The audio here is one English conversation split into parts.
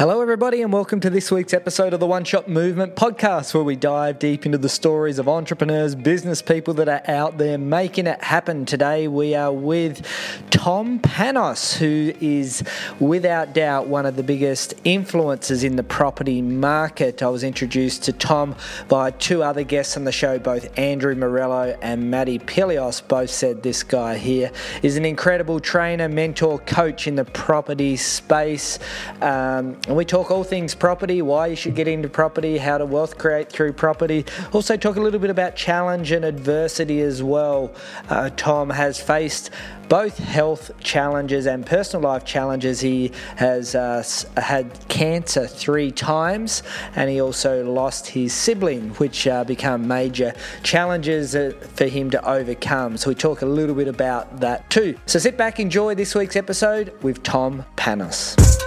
Hello, everybody, and welcome to this week's episode of the One Shot Movement podcast, where we dive deep into the stories of entrepreneurs, business people that are out there making it happen. Today, we are with Tom Panos, who is without doubt one of the biggest influencers in the property market. I was introduced to Tom by two other guests on the show, both Andrew Morello and Maddie Pilios. Both said this guy here is an incredible trainer, mentor, coach in the property space. Um, and we talk all things property, why you should get into property, how to wealth create through property. Also, talk a little bit about challenge and adversity as well. Uh, Tom has faced both health challenges and personal life challenges. He has uh, had cancer three times, and he also lost his sibling, which uh, become major challenges uh, for him to overcome. So we talk a little bit about that too. So sit back, enjoy this week's episode with Tom Panos.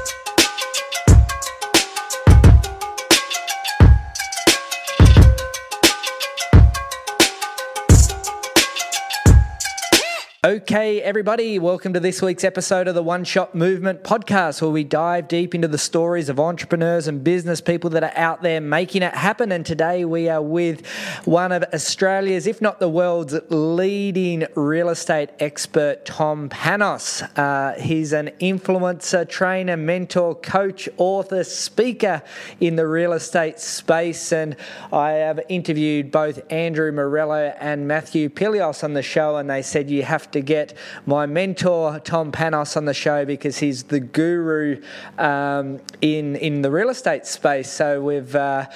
Okay, everybody, welcome to this week's episode of the One Shot Movement podcast, where we dive deep into the stories of entrepreneurs and business people that are out there making it happen. And today we are with one of Australia's, if not the world's, leading real estate expert, Tom Panos. Uh, he's an influencer, trainer, mentor, coach, author, speaker in the real estate space. And I have interviewed both Andrew Morello and Matthew Pilios on the show, and they said you have to get my mentor Tom Panos on the show because he's the guru um, in in the real estate space. So we've uh,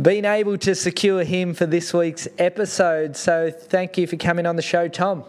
been able to secure him for this week's episode. So thank you for coming on the show, Tom.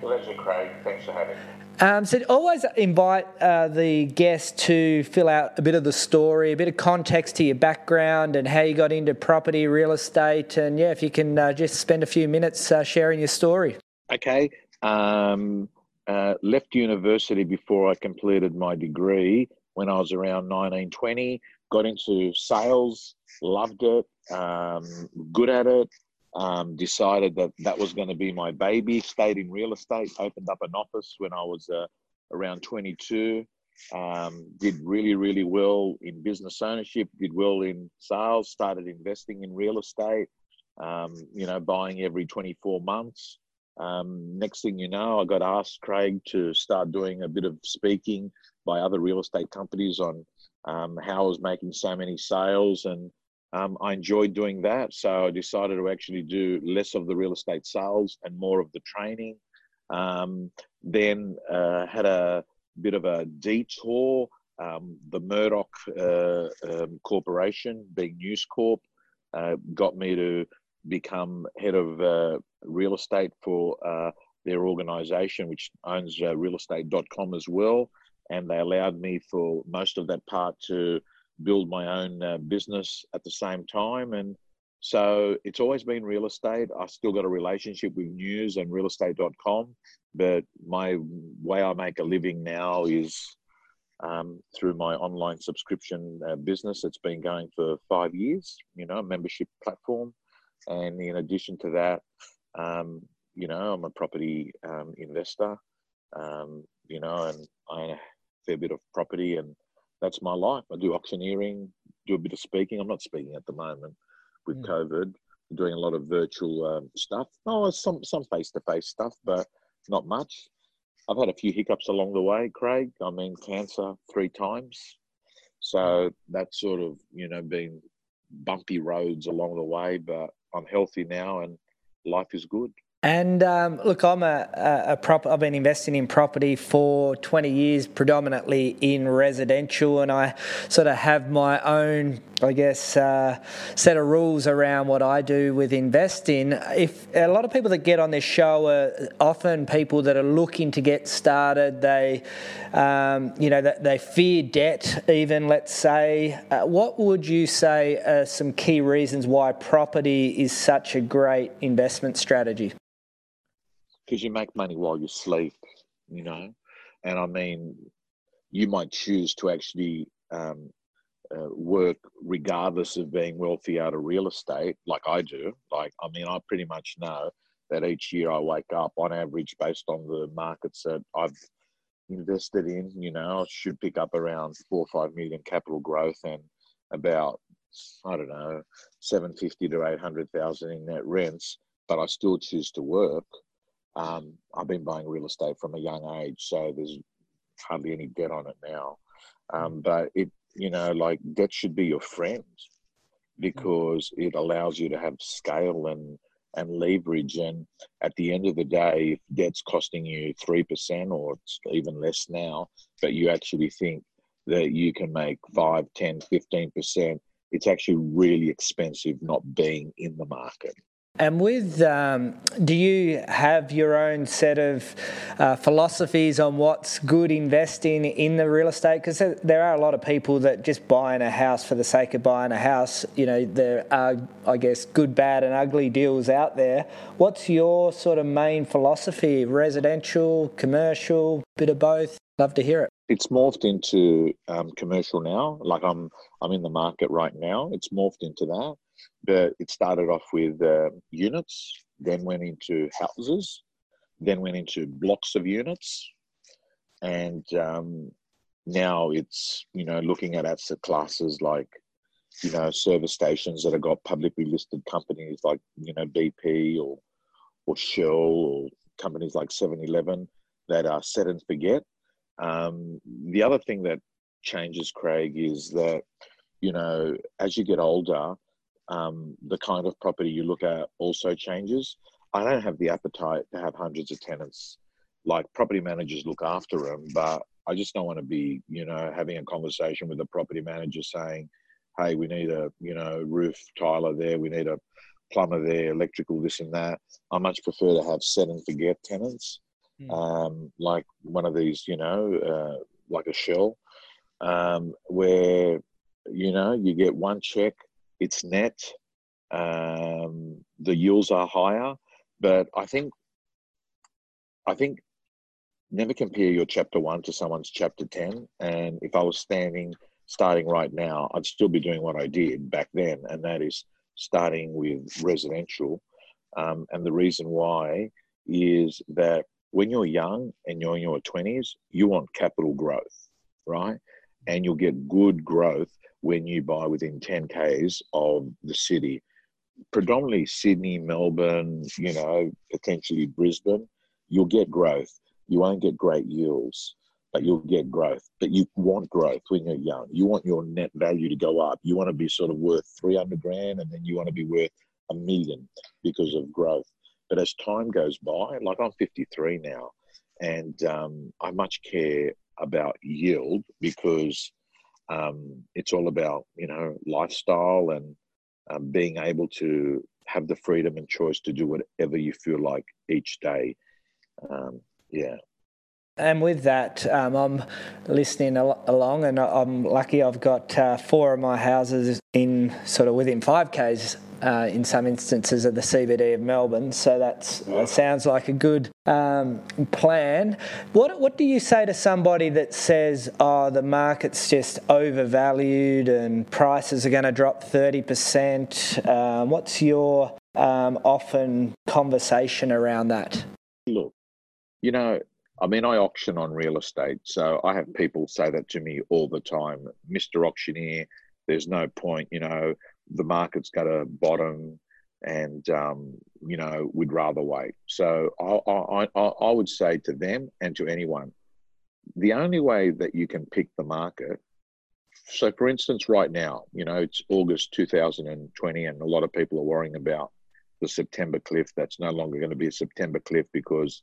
Pleasure, Craig. Thanks for having me. Um, so always invite uh, the guest to fill out a bit of the story, a bit of context to your background and how you got into property, real estate, and yeah, if you can uh, just spend a few minutes uh, sharing your story. Okay, um, uh, left university before I completed my degree when I was around 19, 20. Got into sales, loved it, um, good at it. Um, decided that that was going to be my baby. Stayed in real estate. Opened up an office when I was uh, around 22. Um, did really, really well in business ownership. Did well in sales. Started investing in real estate. Um, you know, buying every 24 months. Um, next thing you know, I got asked, Craig, to start doing a bit of speaking by other real estate companies on um, how I was making so many sales. And um, I enjoyed doing that. So I decided to actually do less of the real estate sales and more of the training. Um, then uh, had a bit of a detour. Um, the Murdoch uh, um, Corporation, being News Corp, uh, got me to become head of uh, real estate for uh, their organization, which owns uh, realestate.com as well. And they allowed me for most of that part to build my own uh, business at the same time. And so it's always been real estate. I still got a relationship with news and realestate.com, but my way I make a living now is um, through my online subscription uh, business. It's been going for five years, you know, membership platform. And in addition to that, um, you know, I'm a property um, investor, um, you know, and I own a fair bit of property, and that's my life. I do auctioneering, do a bit of speaking. I'm not speaking at the moment with mm. COVID. I'm doing a lot of virtual um, stuff. Oh, some some face to face stuff, but not much. I've had a few hiccups along the way, Craig. I mean, cancer three times, so that's sort of you know been bumpy roads along the way. But I'm healthy now, and life is good. And um, look, I'm a, a, a prop. I've been investing in property for 20 years, predominantly in residential, and I sort of have my own, I guess, uh, set of rules around what I do with investing. If a lot of people that get on this show are often people that are looking to get started, they, um, you know, they fear debt. Even let's say, uh, what would you say are some key reasons why property is such a great investment strategy? Because you make money while you sleep, you know. And I mean, you might choose to actually um, uh, work regardless of being wealthy out of real estate, like I do. Like, I mean, I pretty much know that each year I wake up on average based on the markets that I've invested in, you know, should pick up around four or five million capital growth and about I don't know, 750 to 800,000 in net rents, but I still choose to work. Um, I've been buying real estate from a young age, so there's hardly any debt on it now. Um, but it, you know, like debt should be your friend because it allows you to have scale and and leverage. And at the end of the day, if debt's costing you three percent or it's even less now, but you actually think that you can make 5, 10, 15 percent it's actually really expensive not being in the market. And with, um, do you have your own set of uh, philosophies on what's good investing in the real estate? Because there are a lot of people that just buying a house for the sake of buying a house. You know, there are, I guess, good, bad, and ugly deals out there. What's your sort of main philosophy? Residential, commercial, bit of both? Love to hear it it's morphed into um, commercial now. Like I'm, I'm in the market right now. It's morphed into that, but it started off with uh, units, then went into houses, then went into blocks of units, and um, now it's you know looking at asset classes like you know service stations that have got publicly listed companies like you know BP or or Shell or companies like 7-Eleven that are set and forget. Um, the other thing that changes, Craig, is that, you know, as you get older, um, the kind of property you look at also changes. I don't have the appetite to have hundreds of tenants. Like property managers look after them, but I just don't want to be, you know, having a conversation with the property manager saying, "Hey, we need a, you know, roof tiler there. We need a plumber there, electrical this and that." I much prefer to have set and forget tenants mm. um, like one of these, you know, uh, like a shell, um, where you know you get one check, it's net, um, the yields are higher, but I think, I think, never compare your chapter one to someone's chapter ten. And if I was standing, starting right now, I'd still be doing what I did back then, and that is starting with residential. Um, and the reason why is that when you're young and you're in your 20s, you want capital growth, right? And you'll get good growth when you buy within 10 Ks of the city. Predominantly Sydney, Melbourne, you know, potentially Brisbane, you'll get growth. You won't get great yields, but you'll get growth. But you want growth when you're young. You want your net value to go up. You want to be sort of worth 300 grand and then you want to be worth a million because of growth. But as time goes by, like I'm 53 now, and um, I much care about yield because um, it's all about you know lifestyle and um, being able to have the freedom and choice to do whatever you feel like each day. Um, yeah. And with that, um, I'm listening al- along, and I'm lucky I've got uh, four of my houses in sort of within 5Ks uh, in some instances of the CBD of Melbourne. So that's, that sounds like a good um, plan. What, what do you say to somebody that says, oh, the market's just overvalued and prices are going to drop 30%? Um, what's your um, often conversation around that? Look, you know, I mean, I auction on real estate, so I have people say that to me all the time, Mr. Auctioneer. There's no point, you know, the market's got a bottom and um, you know we'd rather wait so I, I, I would say to them and to anyone the only way that you can pick the market so for instance right now you know it's august 2020 and a lot of people are worrying about the september cliff that's no longer going to be a september cliff because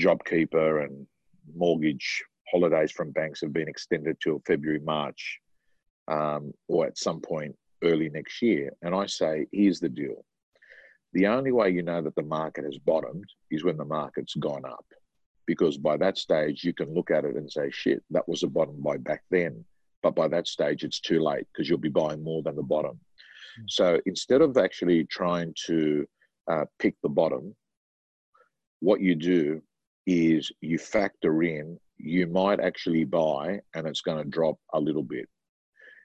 jobkeeper and mortgage holidays from banks have been extended till february march um, or at some point early next year. And I say, here's the deal. The only way you know that the market has bottomed is when the market's gone up. Because by that stage, you can look at it and say, shit, that was a bottom by back then. But by that stage, it's too late because you'll be buying more than the bottom. Mm-hmm. So instead of actually trying to uh, pick the bottom, what you do is you factor in you might actually buy and it's going to drop a little bit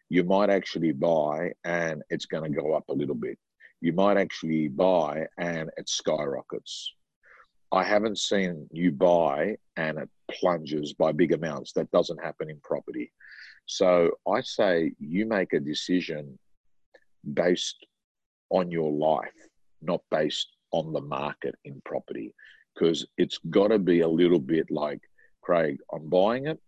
you might actually buy and it's going to go up a little bit. You might actually buy and it skyrockets. I haven't seen you buy and it plunges by big amounts. That doesn't happen in property. So I say you make a decision based on your life, not based on the market in property, because it's got to be a little bit like, Craig, I'm buying it,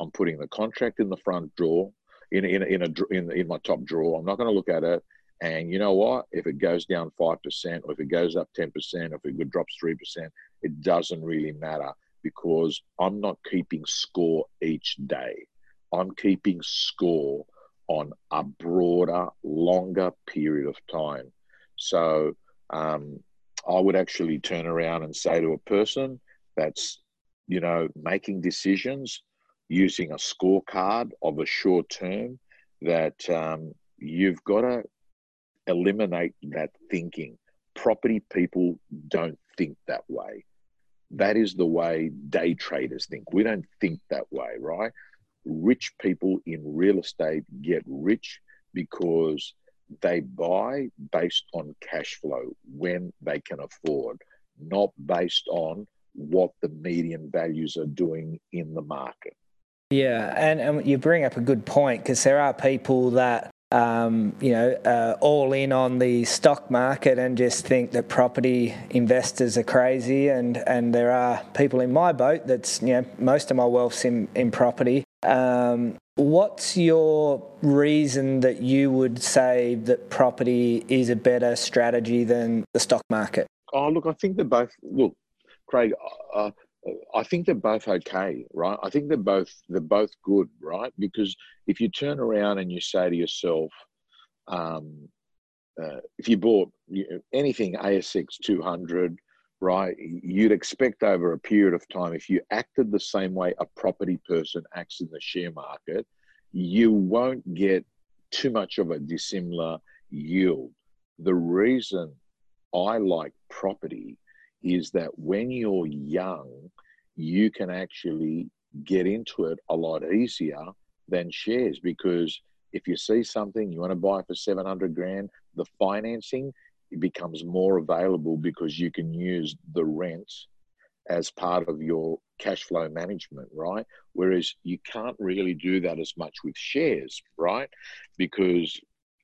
I'm putting the contract in the front drawer, in in in a in, in my top drawer. I'm not going to look at it. And you know what? If it goes down five percent, or if it goes up ten percent, or if it drops three percent, it doesn't really matter because I'm not keeping score each day. I'm keeping score on a broader, longer period of time. So um, I would actually turn around and say to a person that's, you know, making decisions using a scorecard of a short term that um, you've got to eliminate that thinking. Property people don't think that way. That is the way day traders think. We don't think that way, right? Rich people in real estate get rich because they buy based on cash flow when they can afford, not based on what the median values are doing in the market. Yeah, and, and you bring up a good point because there are people that um, you know, uh, all in on the stock market and just think that property investors are crazy. And, and there are people in my boat that's, you know, most of my wealth's in, in property. Um, what's your reason that you would say that property is a better strategy than the stock market? Oh, look, I think they're both, look, Craig, uh, I think they're both okay, right? I think they're both they're both good, right? Because if you turn around and you say to yourself, um, uh, if you bought anything ASX 200, right, you'd expect over a period of time, if you acted the same way a property person acts in the share market, you won't get too much of a dissimilar yield. The reason I like property is that when you're young, you can actually get into it a lot easier than shares because if you see something you want to buy for 700 grand, the financing becomes more available because you can use the rent as part of your cash flow management, right? Whereas you can't really do that as much with shares, right? Because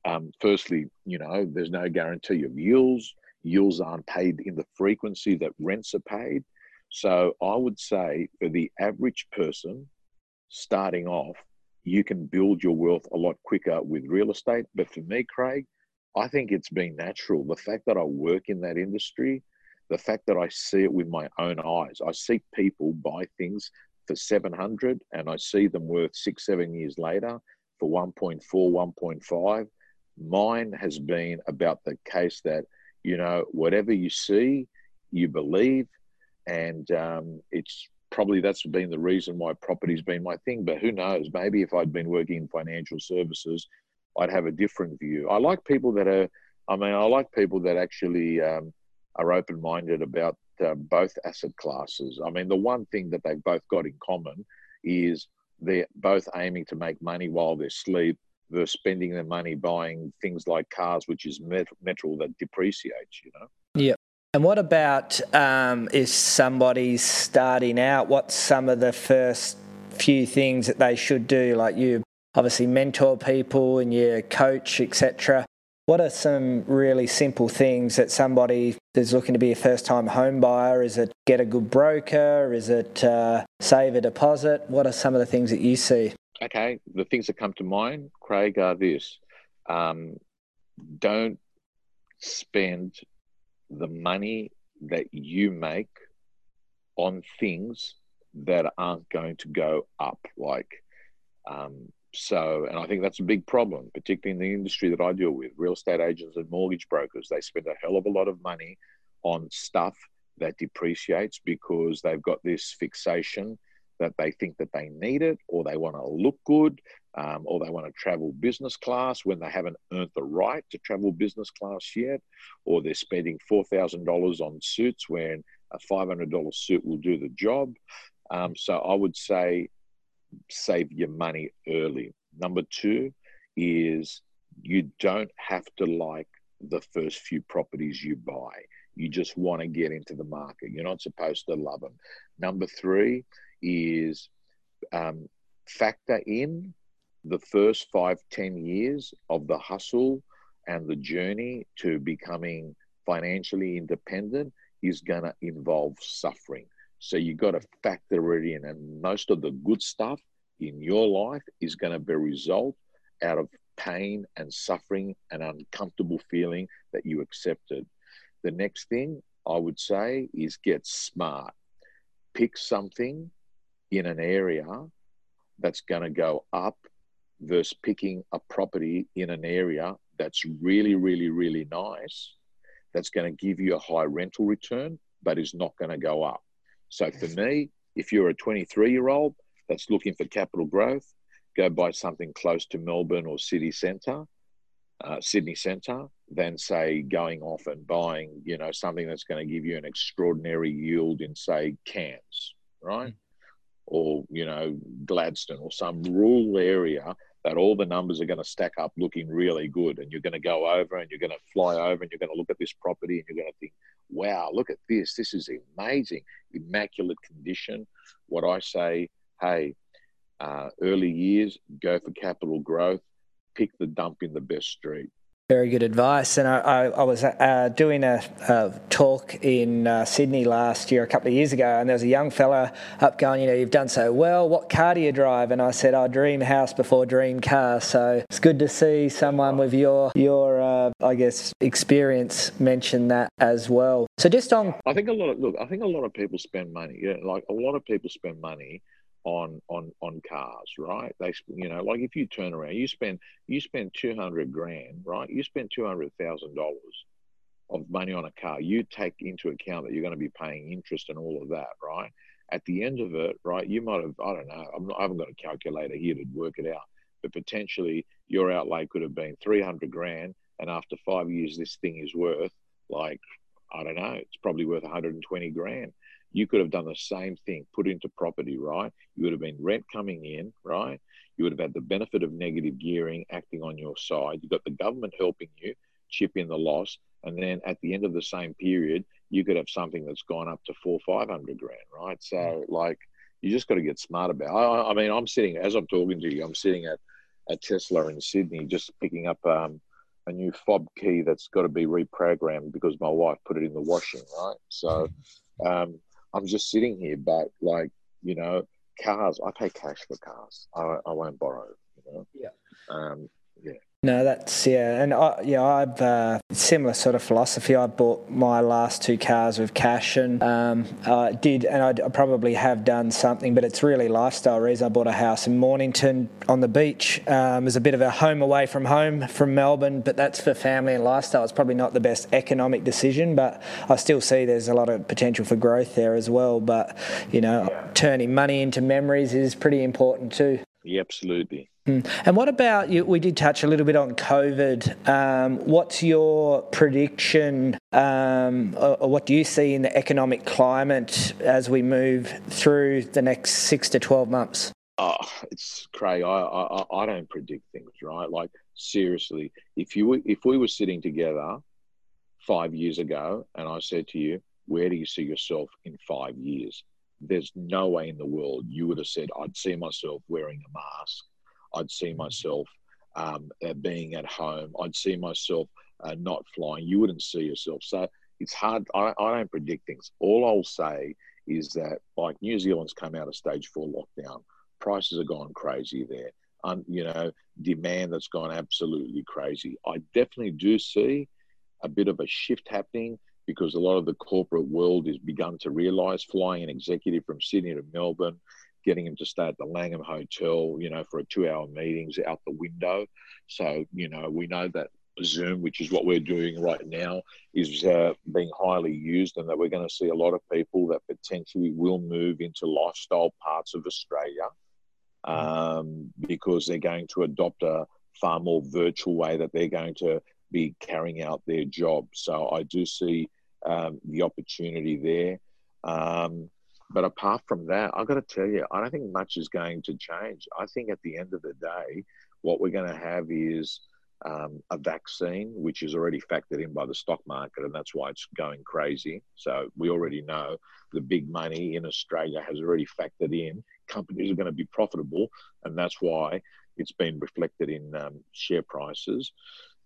um, firstly, you know, there's no guarantee of yields yields aren't paid in the frequency that rents are paid. So I would say for the average person starting off, you can build your wealth a lot quicker with real estate. But for me, Craig, I think it's been natural. The fact that I work in that industry, the fact that I see it with my own eyes, I see people buy things for 700 and I see them worth six, seven years later for 1.4, 1.5. Mine has been about the case that you know, whatever you see, you believe, and um, it's probably that's been the reason why property's been my thing. But who knows? Maybe if I'd been working in financial services, I'd have a different view. I like people that are. I mean, I like people that actually um, are open-minded about uh, both asset classes. I mean, the one thing that they've both got in common is they're both aiming to make money while they sleep versus spending their money buying things like cars, which is metal that depreciates, you know? Yeah. And what about um, if somebody's starting out? What's some of the first few things that they should do? Like you obviously mentor people and your coach, etc. What are some really simple things that somebody that's looking to be a first time home buyer? Is it get a good broker? Is it uh, save a deposit? What are some of the things that you see? okay, the things that come to mind, Craig, are this. Um, don't spend the money that you make on things that aren't going to go up. Like, um, so, and I think that's a big problem, particularly in the industry that I deal with real estate agents and mortgage brokers. They spend a hell of a lot of money on stuff that depreciates because they've got this fixation that they think that they need it or they want to look good um, or they want to travel business class when they haven't earned the right to travel business class yet or they're spending $4,000 on suits when a $500 suit will do the job. Um, so I would say save your money early. Number two is you don't have to like the first few properties you buy. You just want to get into the market. You're not supposed to love them. Number three is um, factor in the first five, ten years of the hustle and the journey to becoming financially independent is going to involve suffering. So you got to factor it in. And most of the good stuff in your life is going to be a result out of pain and suffering and uncomfortable feeling that you accepted. The next thing I would say is get smart. Pick something in an area that's going to go up versus picking a property in an area that's really, really, really nice, that's going to give you a high rental return, but is not going to go up. So for me, if you're a 23 year old that's looking for capital growth, go buy something close to Melbourne or city centre, uh, Sydney centre, than say going off and buying, you know, something that's going to give you an extraordinary yield in say Cairns, right? Mm. Or, you know, Gladstone or some rural area that all the numbers are going to stack up looking really good. And you're going to go over and you're going to fly over and you're going to look at this property and you're going to think, wow, look at this. This is amazing, immaculate condition. What I say, hey, uh, early years, go for capital growth, pick the dump in the best street. Very good advice. And I, I, I was uh, doing a, a, talk in uh, Sydney last year, a couple of years ago, and there was a young fella up going, you know, you've done so well. What car do you drive? And I said, I dream house before dream car. So it's good to see someone with your your uh, I guess experience mention that as well. So just on, I think a lot of look, I think a lot of people spend money. Yeah, like a lot of people spend money on on on cars, right? They, you know, like if you turn around, you spend you spend two hundred grand, right? You spend two hundred thousand dollars of money on a car. You take into account that you're going to be paying interest and all of that, right? At the end of it, right, you might have, I don't know, I'm not, I haven't got a calculator here to work it out, but potentially your outlay could have been 300 grand. And after five years, this thing is worth like, I don't know, it's probably worth 120 grand. You could have done the same thing, put into property, right? You would have been rent coming in, right? You would have had the benefit of negative gearing acting on your side. You've got the government helping you chip in the loss. And then at the end of the same period, you could have something that's gone up to four, 500 grand, right? So, mm. like, you just got to get smart about it. I, I, mean, I'm sitting, as I'm talking to you, I'm sitting at a Tesla in Sydney just picking up um, a new fob key that's got to be reprogrammed because my wife put it in the washing, right? So, um, I'm just sitting here, but like, you know, cars, I pay cash for cars. I, I won't borrow, you know? Yeah. Um, yeah. No, that's yeah, and I, yeah, I've uh, similar sort of philosophy. I bought my last two cars with cash, and um, I did, and I probably have done something, but it's really lifestyle reason. I bought a house in Mornington on the beach. Um, it's a bit of a home away from home from Melbourne, but that's for family and lifestyle. It's probably not the best economic decision, but I still see there's a lot of potential for growth there as well. But you know, turning money into memories is pretty important too. Yeah, absolutely. Hmm. And what about you? We did touch a little bit on COVID. Um, what's your prediction, um, or, or, what do you see in the economic climate as we move through the next six to twelve months? Oh, it's Craig. I, I I don't predict things, right? Like seriously, if you if we were sitting together five years ago, and I said to you, "Where do you see yourself in five years?" There's no way in the world you would have said, "I'd see myself wearing a mask." I'd see myself um, being at home. I'd see myself uh, not flying. You wouldn't see yourself. So it's hard. I, I don't predict things. All I'll say is that, like New Zealand's come out of stage four lockdown, prices have gone crazy there. Um, you know, demand that's gone absolutely crazy. I definitely do see a bit of a shift happening because a lot of the corporate world has begun to realize flying an executive from Sydney to Melbourne getting him to stay at the Langham Hotel, you know, for a two hour meetings out the window. So, you know, we know that Zoom, which is what we're doing right now, is uh, being highly used, and that we're going to see a lot of people that potentially will move into lifestyle parts of Australia um, because they're going to adopt a far more virtual way that they're going to be carrying out their job. So I do see um, the opportunity there. Um, but apart from that, I've got to tell you, I don't think much is going to change. I think at the end of the day, what we're going to have is um, a vaccine, which is already factored in by the stock market, and that's why it's going crazy. So we already know the big money in Australia has already factored in companies are going to be profitable, and that's why it's been reflected in um, share prices.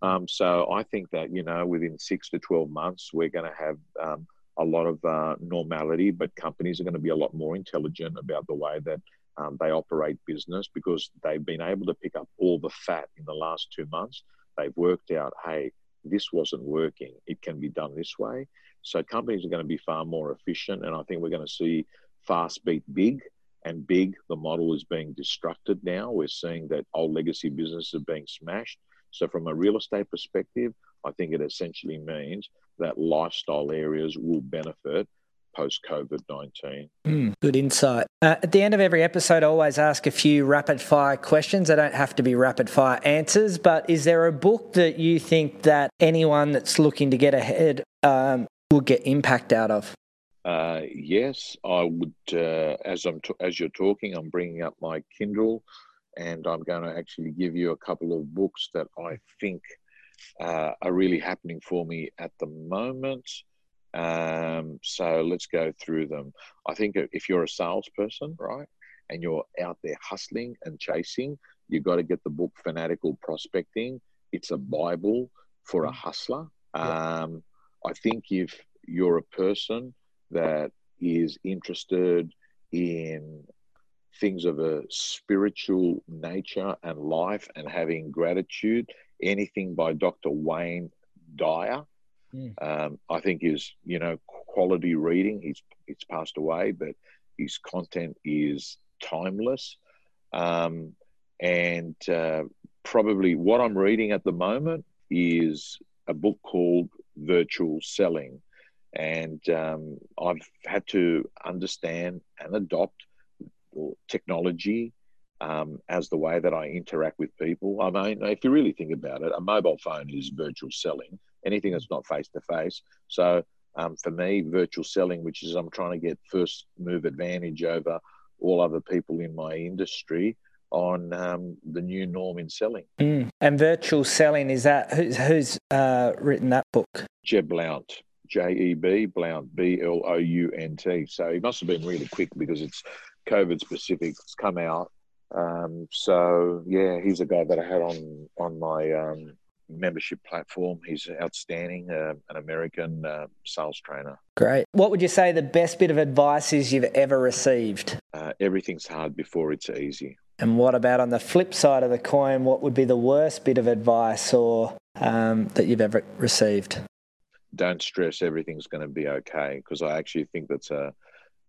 Um, so I think that you know within six to twelve months we're going to have um, a lot of uh, normality, but companies are going to be a lot more intelligent about the way that um, they operate business because they've been able to pick up all the fat in the last two months. They've worked out, hey, this wasn't working. It can be done this way. So companies are going to be far more efficient, and I think we're going to see fast beat big. And big, the model is being destructed now. We're seeing that old legacy businesses are being smashed. So, from a real estate perspective, I think it essentially means that lifestyle areas will benefit post COVID 19. Mm, good insight. Uh, at the end of every episode, I always ask a few rapid fire questions. They don't have to be rapid fire answers, but is there a book that you think that anyone that's looking to get ahead um, will get impact out of? Uh, yes, I would. Uh, as I'm t- as you're talking, I'm bringing up my Kindle, and I'm going to actually give you a couple of books that I think uh, are really happening for me at the moment. Um, so let's go through them. I think if you're a salesperson, right, and you're out there hustling and chasing, you've got to get the book Fanatical Prospecting. It's a Bible for a mm. hustler. Um, I think if you're a person that is interested in things of a spiritual nature and life and having gratitude, anything by Dr. Wayne Dyer Mm. Um, I think is you know quality reading. He's he's passed away, but his content is timeless. Um, and uh, probably what I'm reading at the moment is a book called Virtual Selling, and um, I've had to understand and adopt technology um, as the way that I interact with people. I mean, if you really think about it, a mobile phone is virtual selling anything that's not face to face. So um, for me, virtual selling, which is I'm trying to get first move advantage over all other people in my industry on um, the new norm in selling. Mm. And virtual selling is that who's, who's uh, written that book? Jeb Blount, J E B Blount, B L O U N T. So he must have been really quick because it's COVID specific. It's come out. Um, so yeah, he's a guy that I had on on my um, membership platform. He's outstanding, uh, an American uh, sales trainer. Great. What would you say the best bit of advice is you've ever received? Uh, everything's hard before it's easy. And what about on the flip side of the coin? What would be the worst bit of advice or um, that you've ever received? Don't stress. Everything's going to be okay. Because I actually think that's a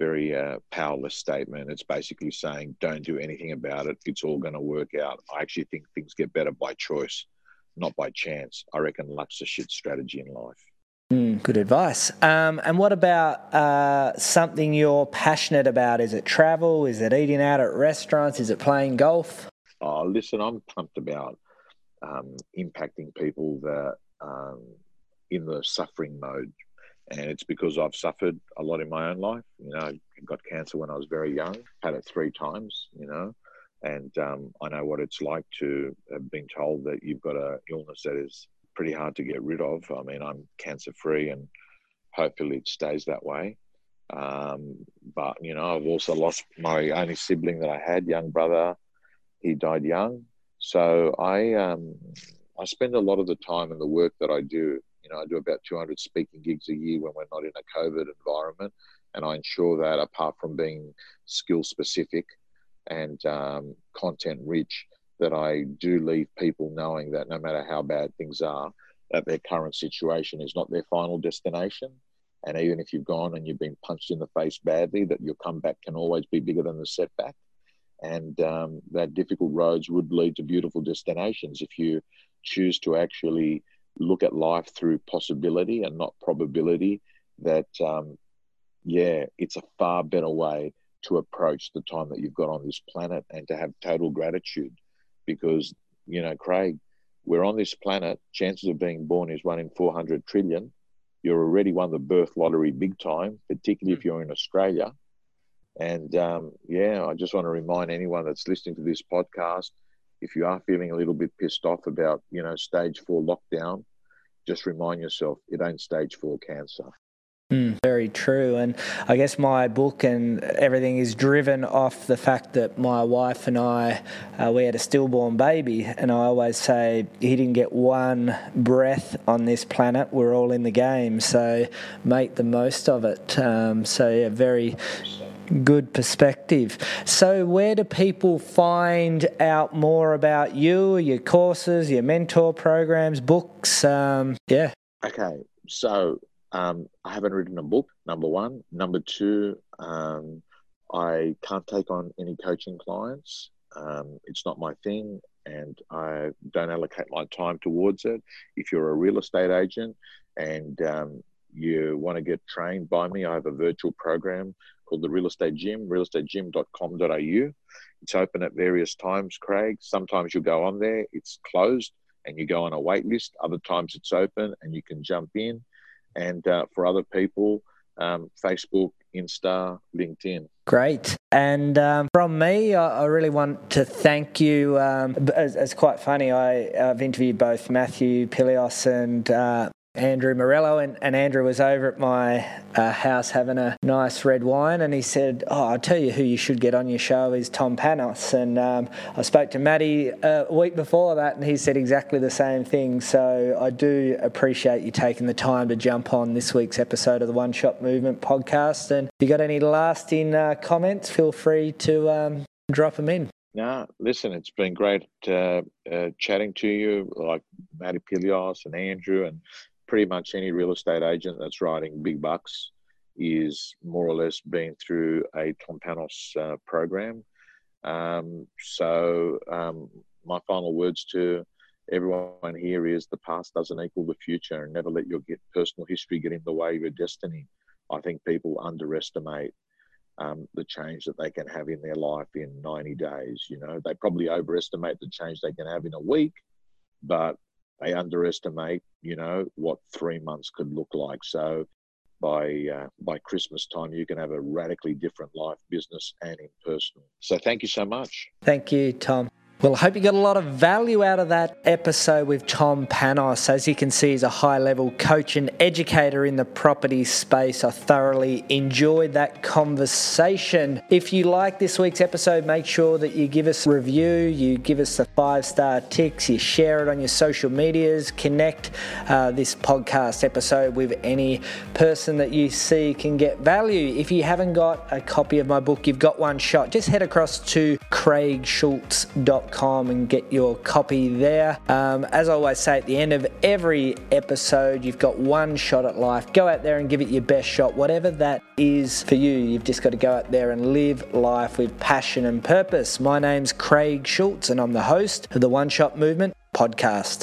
very uh, powerless statement. It's basically saying, don't do anything about it. It's all going to work out. I actually think things get better by choice not by chance. I reckon luck's a shit strategy in life. Mm, good advice. Um, and what about uh, something you're passionate about? Is it travel? Is it eating out at restaurants? Is it playing golf? Oh, listen, I'm pumped about um, impacting people that um, in the suffering mode, and it's because I've suffered a lot in my own life. You know, I got cancer when I was very young, had it three times. You know, and um, I know what it's like to have been told that you've got an illness that is pretty hard to get rid of. I mean, I'm cancer free and hopefully it stays that way. Um, but, you know, I've also lost my only sibling that I had, young brother. He died young. So I, um, I spend a lot of the time in the work that I do. Know, I do about 200 speaking gigs a year when we're not in a COVID environment. And I ensure that apart from being skill specific, and um, content rich that I do leave people knowing that no matter how bad things are, that their current situation is not their final destination. And even if you've gone and you've been punched in the face badly, that your comeback can always be bigger than the setback. And um, that difficult roads would lead to beautiful destinations if you choose to actually look at life through possibility and not probability. That, um, yeah, it's a far better way to approach the time that you've got on this planet and to have total gratitude. Because you know craig we're on this planet chances of being born is one in 400 trillion. You're already won the birth lottery big time particularly if you're in australia. And um, yeah i just want to remind anyone that's listening to this podcast if you are feeling a little bit pissed off about, you know, stage four lockdown, just remind yourself it ain't stage four cancer. Mm, very true. And I guess my book and everything is driven off the fact that my wife and I, uh, we had a stillborn baby. And I always say he didn't get one breath on this planet. We're all in the game. So make the most of it. Um, so, yeah, very good perspective. So, where do people find out more about you, your courses, your mentor programs, books? Um, yeah. Okay. So, um, I haven't written a book, number one. Number two, um, I can't take on any coaching clients. Um, it's not my thing, and I don't allocate my time towards it. If you're a real estate agent and um, you want to get trained by me, I have a virtual program called the Real Estate Gym, realestategym.com.au. It's open at various times, Craig. Sometimes you go on there, it's closed, and you go on a wait list. Other times it's open and you can jump in and uh, for other people, um, Facebook, Insta, LinkedIn. Great. And um, from me, I, I, really want to thank you. Um, it's, it's, quite funny. I, have interviewed both Matthew Pilios and uh, Andrew Morello, and, and Andrew was over at my uh, house having a nice red wine, and he said, "Oh, I'll tell you who you should get on your show is Tom Panos." And um, I spoke to Matty uh, a week before that, and he said exactly the same thing. So I do appreciate you taking the time to jump on this week's episode of the One Shot Movement podcast. And if you got any lasting uh, comments, feel free to um, drop them in. No, listen, it's been great uh, uh, chatting to you, like Matty Pilios and Andrew, and pretty much any real estate agent that's writing big bucks is more or less been through a Tom Panos uh, program. Um, so um, my final words to everyone here is the past doesn't equal the future and never let your get personal history get in the way of your destiny. I think people underestimate um, the change that they can have in their life in 90 days. You know, they probably overestimate the change they can have in a week, but they underestimate, you know, what three months could look like. So by uh, by Christmas time, you can have a radically different life, business and in personal. So thank you so much. Thank you, Tom. Well, I hope you got a lot of value out of that episode with Tom Panos. As you can see, he's a high level coach and educator in the property space. I thoroughly enjoyed that conversation. If you like this week's episode, make sure that you give us a review, you give us the five star ticks, you share it on your social medias, connect uh, this podcast episode with any person that you see can get value. If you haven't got a copy of my book, you've got one shot. Just head across to craigschulze.com and get your copy there. Um, as I always say at the end of every episode, you've got one shot at life. Go out there and give it your best shot, whatever that is for you. You've just got to go out there and live life with passion and purpose. My name's Craig Schulze, and I'm the host of the One Shot Movement podcast.